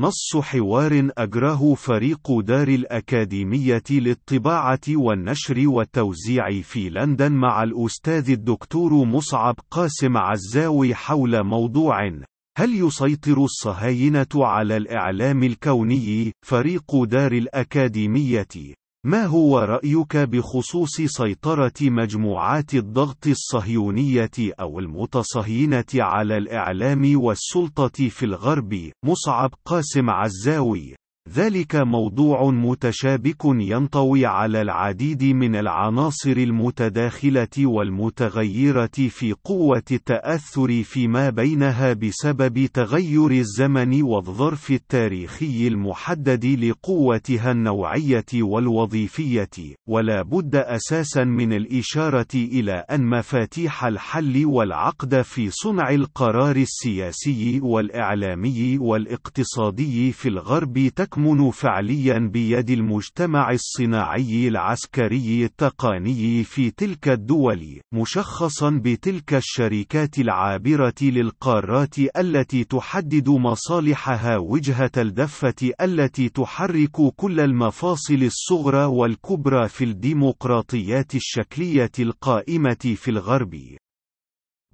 نص حوار أجراه فريق دار الأكاديمية للطباعة والنشر والتوزيع في لندن مع الأستاذ الدكتور مصعب قاسم عزاوي حول موضوع هل يسيطر الصهاينة على الإعلام الكوني؟ فريق دار الأكاديمية ما هو رأيك بخصوص سيطرة مجموعات الضغط الصهيونية أو المتصهينة على الإعلام والسلطة في الغرب؟ مصعب قاسم عزاوي ذلك موضوع متشابك ينطوي على العديد من العناصر المتداخلة والمتغيرة في قوة التأثر فيما بينها بسبب تغير الزمن والظرف التاريخي المحدد لقوتها النوعية والوظيفية، ولا بد أساسا من الإشارة إلى أن مفاتيح الحل والعقد في صنع القرار السياسي والإعلامي والإقتصادي في الغرب تكمن تكمن فعليا بيد المجتمع الصناعي العسكري التقني في تلك الدول مشخصا بتلك الشركات العابرة للقارات التي تحدد مصالحها وجهة الدفة التي تحرك كل المفاصل الصغرى والكبرى في الديمقراطيات الشكلية القائمة في الغرب.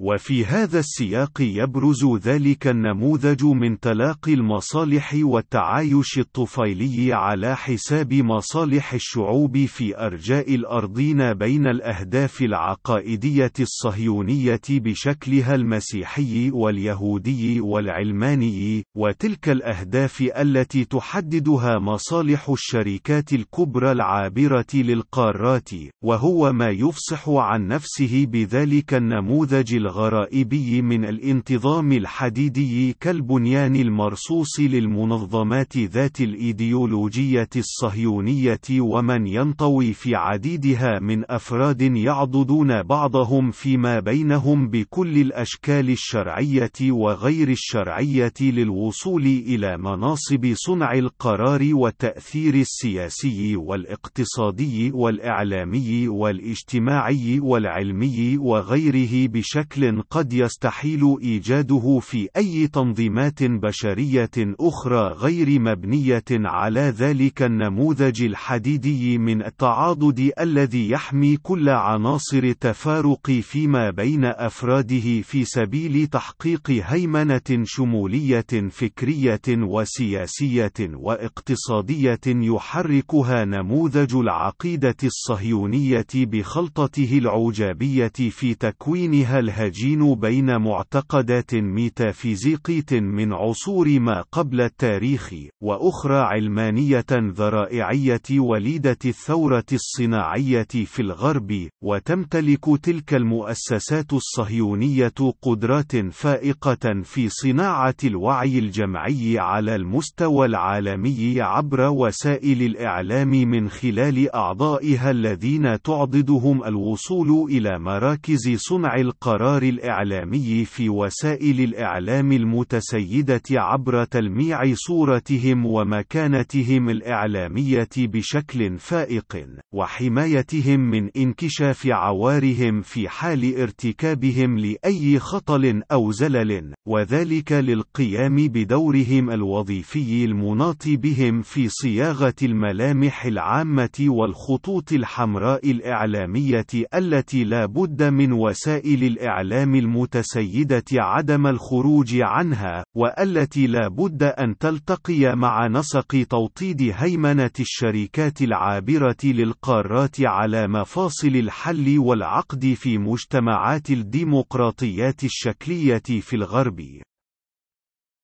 وفي هذا السياق يبرز ذلك النموذج من تلاقي المصالح والتعايش الطفيلي على حساب مصالح الشعوب في أرجاء الأرضين بين الأهداف العقائدية الصهيونية بشكلها المسيحي واليهودي والعلماني، وتلك الأهداف التي تحددها مصالح الشركات الكبرى العابرة للقارات، وهو ما يفصح عن نفسه بذلك النموذج الغرائبي من الانتظام الحديدي كالبنيان المرصوص للمنظمات ذات الإيديولوجية الصهيونية ومن ينطوي في عديدها من أفراد يعضدون بعضهم فيما بينهم بكل الأشكال الشرعية وغير الشرعية للوصول إلى مناصب صنع القرار والتأثير السياسي والاقتصادي والإعلامي والاجتماعي والعلمي وغيره بشكل بشكل قد يستحيل إيجاده في أي تنظيمات بشرية أخرى غير مبنية على ذلك النموذج الحديدي من التعاضد الذي يحمي كل عناصر التفارق فيما بين أفراده في سبيل تحقيق هيمنة شمولية فكرية وسياسية واقتصادية يحركها نموذج العقيدة الصهيونية بخلطته العجابية في تكوينها الهجري الهجين بين معتقدات ميتافيزيقية من عصور ما قبل التاريخ، وأخرى علمانية ذرائعية وليدة الثورة الصناعية في الغرب، وتمتلك تلك المؤسسات الصهيونية قدرات فائقة في صناعة الوعي الجمعي على المستوى العالمي عبر وسائل الإعلام من خلال أعضائها الذين تعضدهم الوصول إلى مراكز صنع القرار القرار الإعلامي في وسائل الإعلام المتسيدة عبر تلميع صورتهم ومكانتهم الإعلامية بشكل فائق، وحمايتهم من انكشاف عوارهم في حال ارتكابهم لأي خطل أو زلل، وذلك للقيام بدورهم الوظيفي المناط بهم في صياغة الملامح العامة والخطوط الحمراء الإعلامية التي لا بد من وسائل الإعلام الإعلام المتسيدة عدم الخروج عنها، والتي لا بد أن تلتقي مع نسق توطيد هيمنة الشركات العابرة للقارات على مفاصل الحل والعقد في مجتمعات الديمقراطيات الشكلية في الغرب.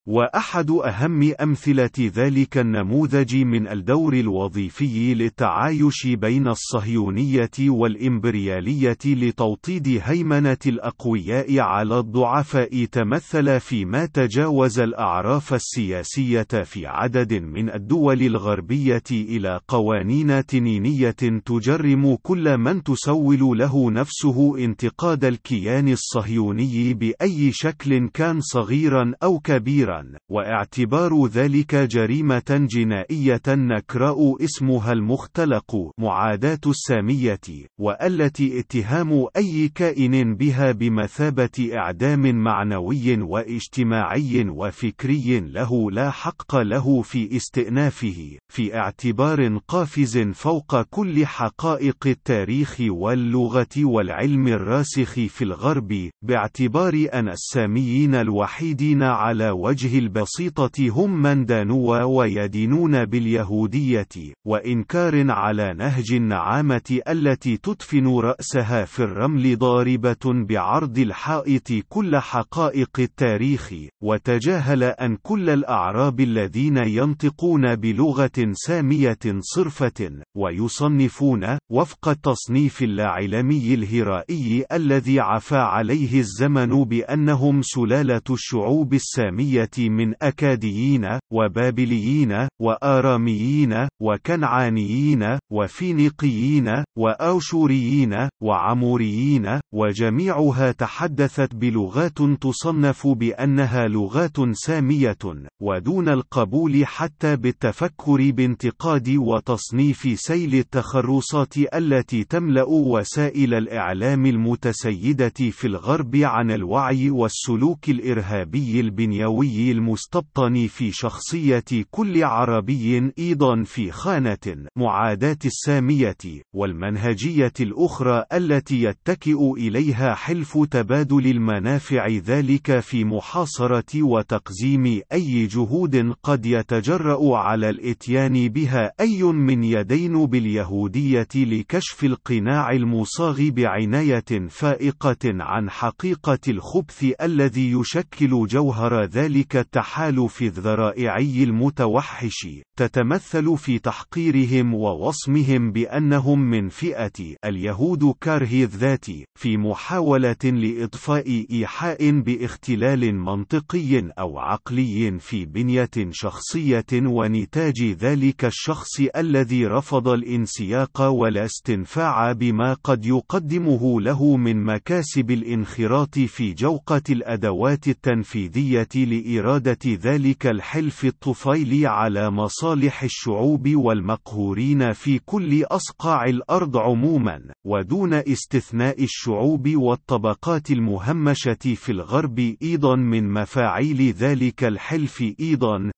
وأحد أهم أمثلة ذلك النموذج من الدور الوظيفي للتعايش بين الصهيونية والإمبريالية لتوطيد هيمنة الأقوياء على الضعفاء تمثل في ما تجاوز الأعراف السياسية في عدد من الدول الغربية إلى قوانين تنينية تجرم كل من تسول له نفسه انتقاد الكيان الصهيوني بأي شكل كان صغيرا أو كبيرا. كثيرا واعتبار ذلك جريمة جنائية نكراء اسمها المختلق معاداة السامية والتي اتهام أي كائن بها بمثابة إعدام معنوي واجتماعي وفكري له لا حق له في استئنافه في اعتبار قافز فوق كل حقائق التاريخ واللغة والعلم الراسخ في الغرب باعتبار أن الساميين الوحيدين على وجه البسيطة هم من دانوا ويدينون باليهودية وإنكار على نهج النعامة التي تدفن رأسها في الرمل ضاربة بعرض الحائط كل حقائق التاريخ وتجاهل أن كل الأعراب الذين ينطقون بلغة سامية صرفة ويصنفون وفق التصنيف اللاعلمي الهرائي الذي عفى عليه الزمن بأنهم سلالة الشعوب السامية من أكاديين وبابليين وآراميين وكنعانيين وفينيقيين وأوشوريين وعموريين وجميعها تحدثت بلغات تصنف بأنها لغات سامية ودون القبول حتى بالتفكر بانتقاد وتصنيف سيل التخرصات التي تملأ وسائل الإعلام المتسيدة في الغرب عن الوعي والسلوك الإرهابي البنيوي. المستبطن في شخصية كل عربي أيضا في خانة معاداة السامية والمنهجية الأخرى التي يتكئ إليها حلف تبادل المنافع ذلك في محاصرة وتقزيم أي جهود قد يتجرأ على الإتيان بها أي من يدين باليهودية لكشف القناع المصاغ بعناية فائقة عن حقيقة الخبث الذي يشكل جوهر ذلك التحالف الذرائعي المتوحش تتمثل في تحقيرهم ووصمهم بأنهم من فئة اليهود كاره الذات في محاولة لإضفاء إيحاء باختلال منطقي أو عقلي في بنية شخصية ونتاج ذلك الشخص الذي رفض الانسياق ولا استنفاع بما قد يقدمه له من مكاسب الانخراط في جوقة الأدوات التنفيذية لإرادة ذلك الحلف الطفيلي على مصالح الشعوب والمقهورين في كل أصقاع الأرض عموما ودون استثناء الشعوب والطبقات المهمشة في الغرب أيضا من مفاعيل ذلك الحلف أيضا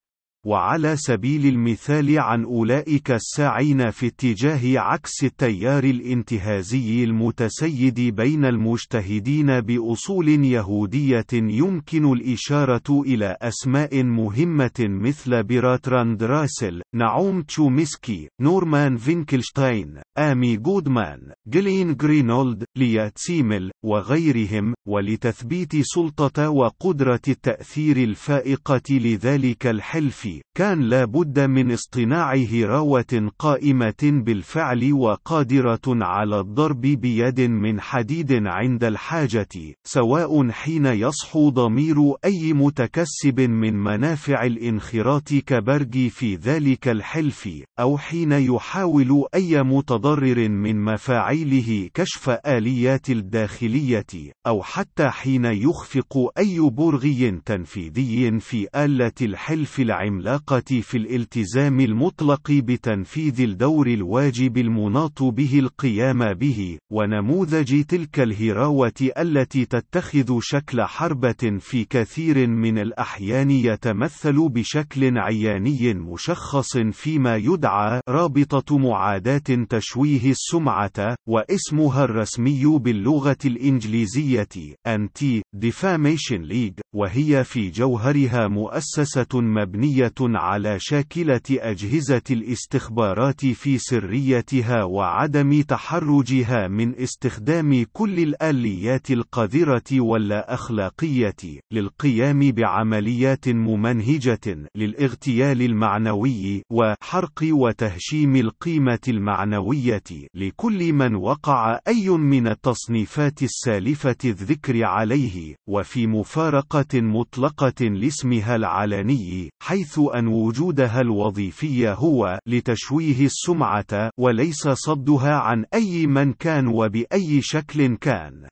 وعلى سبيل المثال عن أولئك الساعين في اتجاه عكس التيار الانتهازي المتسيد بين المجتهدين بأصول يهودية يمكن الإشارة إلى أسماء مهمة مثل براتراند راسل، نعوم تشوميسكي، نورمان فينكلشتاين، آمي جودمان، جلين جرينولد، ليا تسيمل، وغيرهم، ولتثبيت سلطة وقدرة التأثير الفائقة لذلك الحلف. كان لا بد من اصطناع هراوة قائمة بالفعل وقادرة على الضرب بيد من حديد عند الحاجة سواء حين يصحو ضمير أي متكسب من منافع الانخراط كبرج في ذلك الحلف أو حين يحاول أي متضرر من مفاعيله كشف آليات الداخلية أو حتى حين يخفق أي برغي تنفيذي في آلة الحلف العملاق. العلاقة في الالتزام المطلق بتنفيذ الدور الواجب المناط به القيام به، ونموذج تلك الهراوة التي تتخذ شكل حربة في كثير من الأحيان يتمثل بشكل عياني مشخص فيما يدعى رابطة معاداة تشويه السمعة، واسمها الرسمي باللغة الإنجليزية Anti-Defamation League، وهي في جوهرها مؤسسة مبنية على شاكلة أجهزة الاستخبارات في سريتها وعدم تحرجها من استخدام كل الآليات القذرة ولا أخلاقية للقيام بعمليات ممنهجة للاغتيال المعنوي وحرق وتهشيم القيمة المعنوية لكل من وقع أي من التصنيفات السالفة الذكر عليه وفي مفارقة مطلقة لاسمها العلني حيث أن وجودها الوظيفي هو لتشويه السمعة وليس صدها عن أي من كان وبأي شكل كان.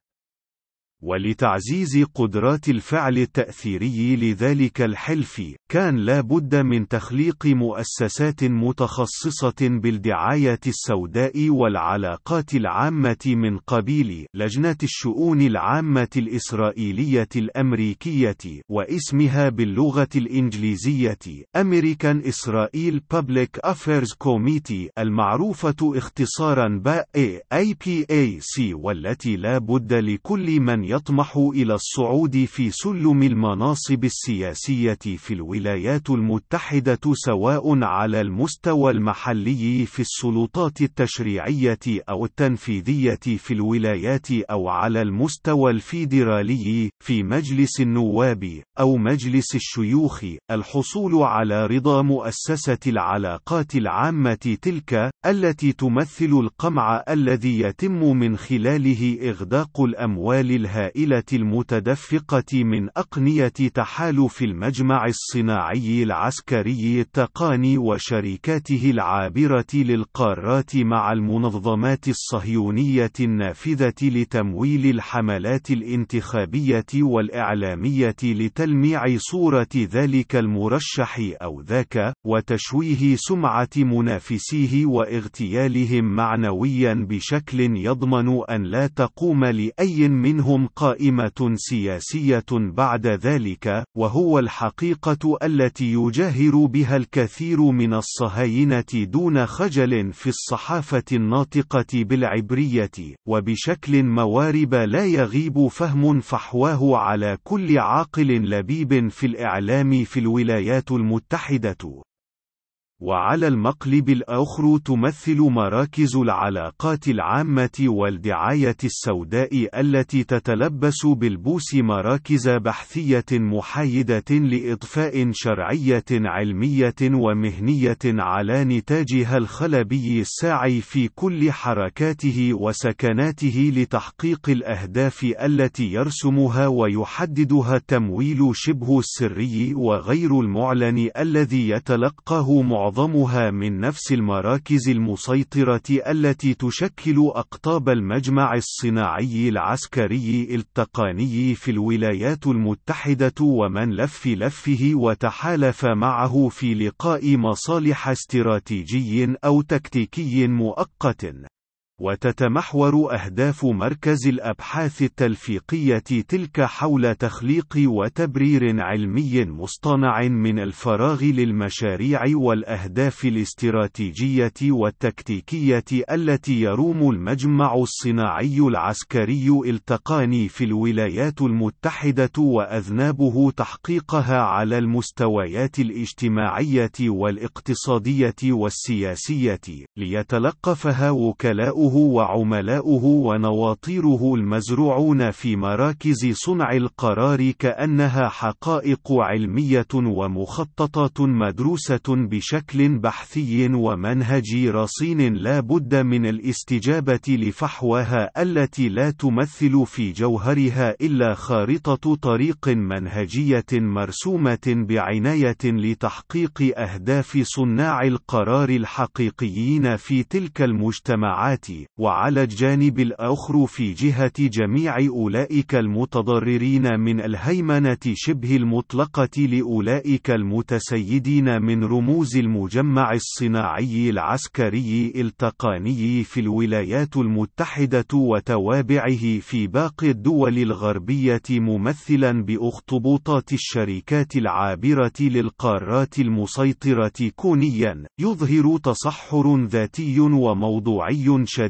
ولتعزيز قدرات الفعل التأثيري لذلك الحلف، كان لا بد من تخليق مؤسسات متخصصة بالدعاية السوداء والعلاقات العامة من قبيل لجنة الشؤون العامة الإسرائيلية الأمريكية، واسمها باللغة الإنجليزية American Israel Public Affairs Committee المعروفة اختصارا BAA APAC والتي لا بد لكل من يطمح إلى الصعود في سلم المناصب السياسية في الولايات المتحدة سواء على المستوى المحلي في السلطات التشريعية أو التنفيذية في الولايات أو على المستوى الفيدرالي في مجلس النواب أو مجلس الشيوخ. الحصول على رضا مؤسسة العلاقات العامة تلك التي تمثل القمع الذي يتم من خلاله إغداق الأموال الهائلة المتدفقة من أقنية تحالف المجمع الصناعي العسكري التقاني وشركاته العابرة للقارات مع المنظمات الصهيونية النافذة لتمويل الحملات الانتخابية والإعلامية لتلميع صورة ذلك المرشح أو ذاك، وتشويه سمعة منافسيه واغتيالهم معنويا بشكل يضمن أن لا تقوم لأي منهم قائمة سياسية بعد ذلك، وهو الحقيقة التي يجاهر بها الكثير من الصهاينة دون خجل في الصحافة الناطقة بالعبرية، وبشكل موارب لا يغيب فهم فحواه على كل عاقل لبيب في الإعلام في الولايات المتحدة. وعلى المقلب الآخر تمثل مراكز العلاقات العامة والدعاية السوداء التي تتلبس بالبوس مراكز بحثية محايدة لإضفاء شرعية علمية ومهنية على نتاجها الخلبي الساعي في كل حركاته وسكناته لتحقيق الأهداف التي يرسمها ويحددها التمويل شبه السري وغير المعلن الذي يتلقاه معظم معظمها من نفس المراكز المسيطرة التي تشكل أقطاب المجمع الصناعي العسكري التقاني في الولايات المتحدة ومن لف لفه وتحالف معه في لقاء مصالح استراتيجي أو تكتيكي مؤقت. وتتمحور أهداف مركز الأبحاث التلفيقية تلك حول تخليق وتبرير علمي مصطنع من الفراغ للمشاريع والأهداف الاستراتيجية والتكتيكية التي يروم المجمع الصناعي العسكري التقاني في الولايات المتحدة وأذنابه تحقيقها على المستويات الاجتماعية والاقتصادية والسياسية. ليتلقفها وكلاؤه وعملاؤه ونواطيره المزروعون في مراكز صنع القرار كأنها حقائق علمية ومخططات مدروسة بشكل بحثي ومنهجي رصين لا بد من الاستجابة لفحواها التي لا تمثل في جوهرها إلا خارطة طريق منهجية مرسومة بعناية لتحقيق أهداف صناع القرار الحقيقيين في تلك المجتمعات. وعلى الجانب الآخر في جهة جميع أولئك المتضررين من الهيمنة شبه المطلقة لأولئك المتسيدين من رموز المجمع الصناعي العسكري التقاني في الولايات المتحدة وتوابعه في باقي الدول الغربية ممثلا بأخطبوطات الشركات العابرة للقارات المسيطرة كونيا يظهر تصحر ذاتي وموضوعي شديد.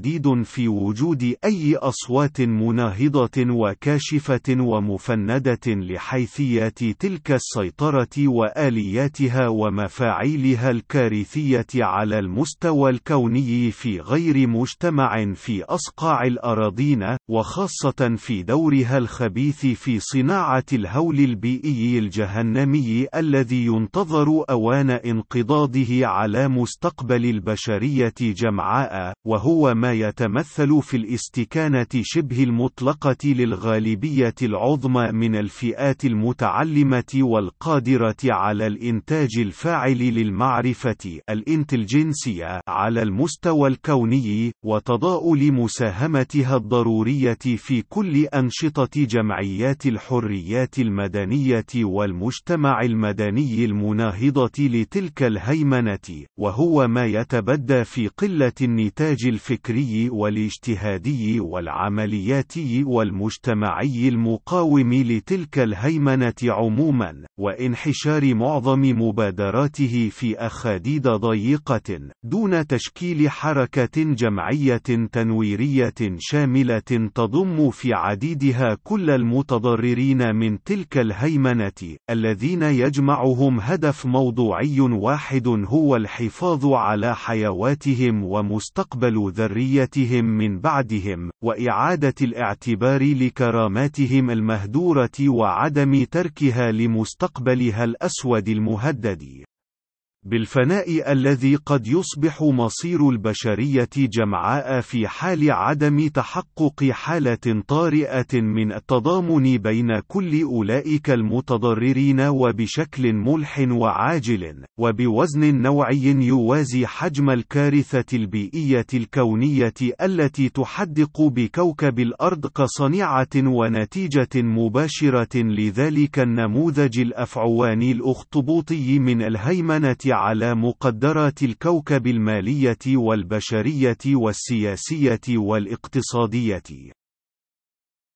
في وجود أي أصوات مناهضة وكاشفة ومفندة لحيثيات تلك السيطرة وآلياتها ومفاعيلها الكارثية على المستوى الكوني في غير مجتمع في أصقاع الأراضين، وخاصة في دورها الخبيث في صناعة الهول البيئي الجهنمي الذي ينتظر أوان انقضاضه على مستقبل البشرية جمعاء، وهو ما يتمثل في الاستكانة شبه المطلقة للغالبية العظمى من الفئات المتعلمة والقادرة على الإنتاج الفاعل للمعرفة الإنتلجنسية على المستوى الكوني، وتضاؤل مساهمتها الضرورية في كل أنشطة جمعيات الحريات المدنية والمجتمع المدني المناهضة لتلك الهيمنة، وهو ما يتبدى في قلة النتاج الفكري. والاجتهادي والعملياتي والمجتمعي المقاوم لتلك الهيمنة عموما، وانحشار معظم مبادراته في أخاديد ضيقة، دون تشكيل حركة جمعية تنويرية شاملة تضم في عديدها كل المتضررين من تلك الهيمنة، الذين يجمعهم هدف موضوعي واحد هو الحفاظ على حيواتهم ومستقبل ذريتهم. من بعدهم، وإعادة الاعتبار لكراماتهم المهدورة وعدم تركها لمستقبلها الأسود المهدد. بالفناء الذي قد يصبح مصير البشرية جمعاء في حال عدم تحقق حالة طارئة من التضامن بين كل أولئك المتضررين وبشكل ملح وعاجل، وبوزن نوعي يوازي حجم الكارثة البيئية الكونية التي تحدق بكوكب الأرض كصنيعة ونتيجة مباشرة لذلك النموذج الأفعواني الأخطبوطي من الهيمنة على مقدرات الكوكب المالية والبشرية والسياسية والإقتصادية.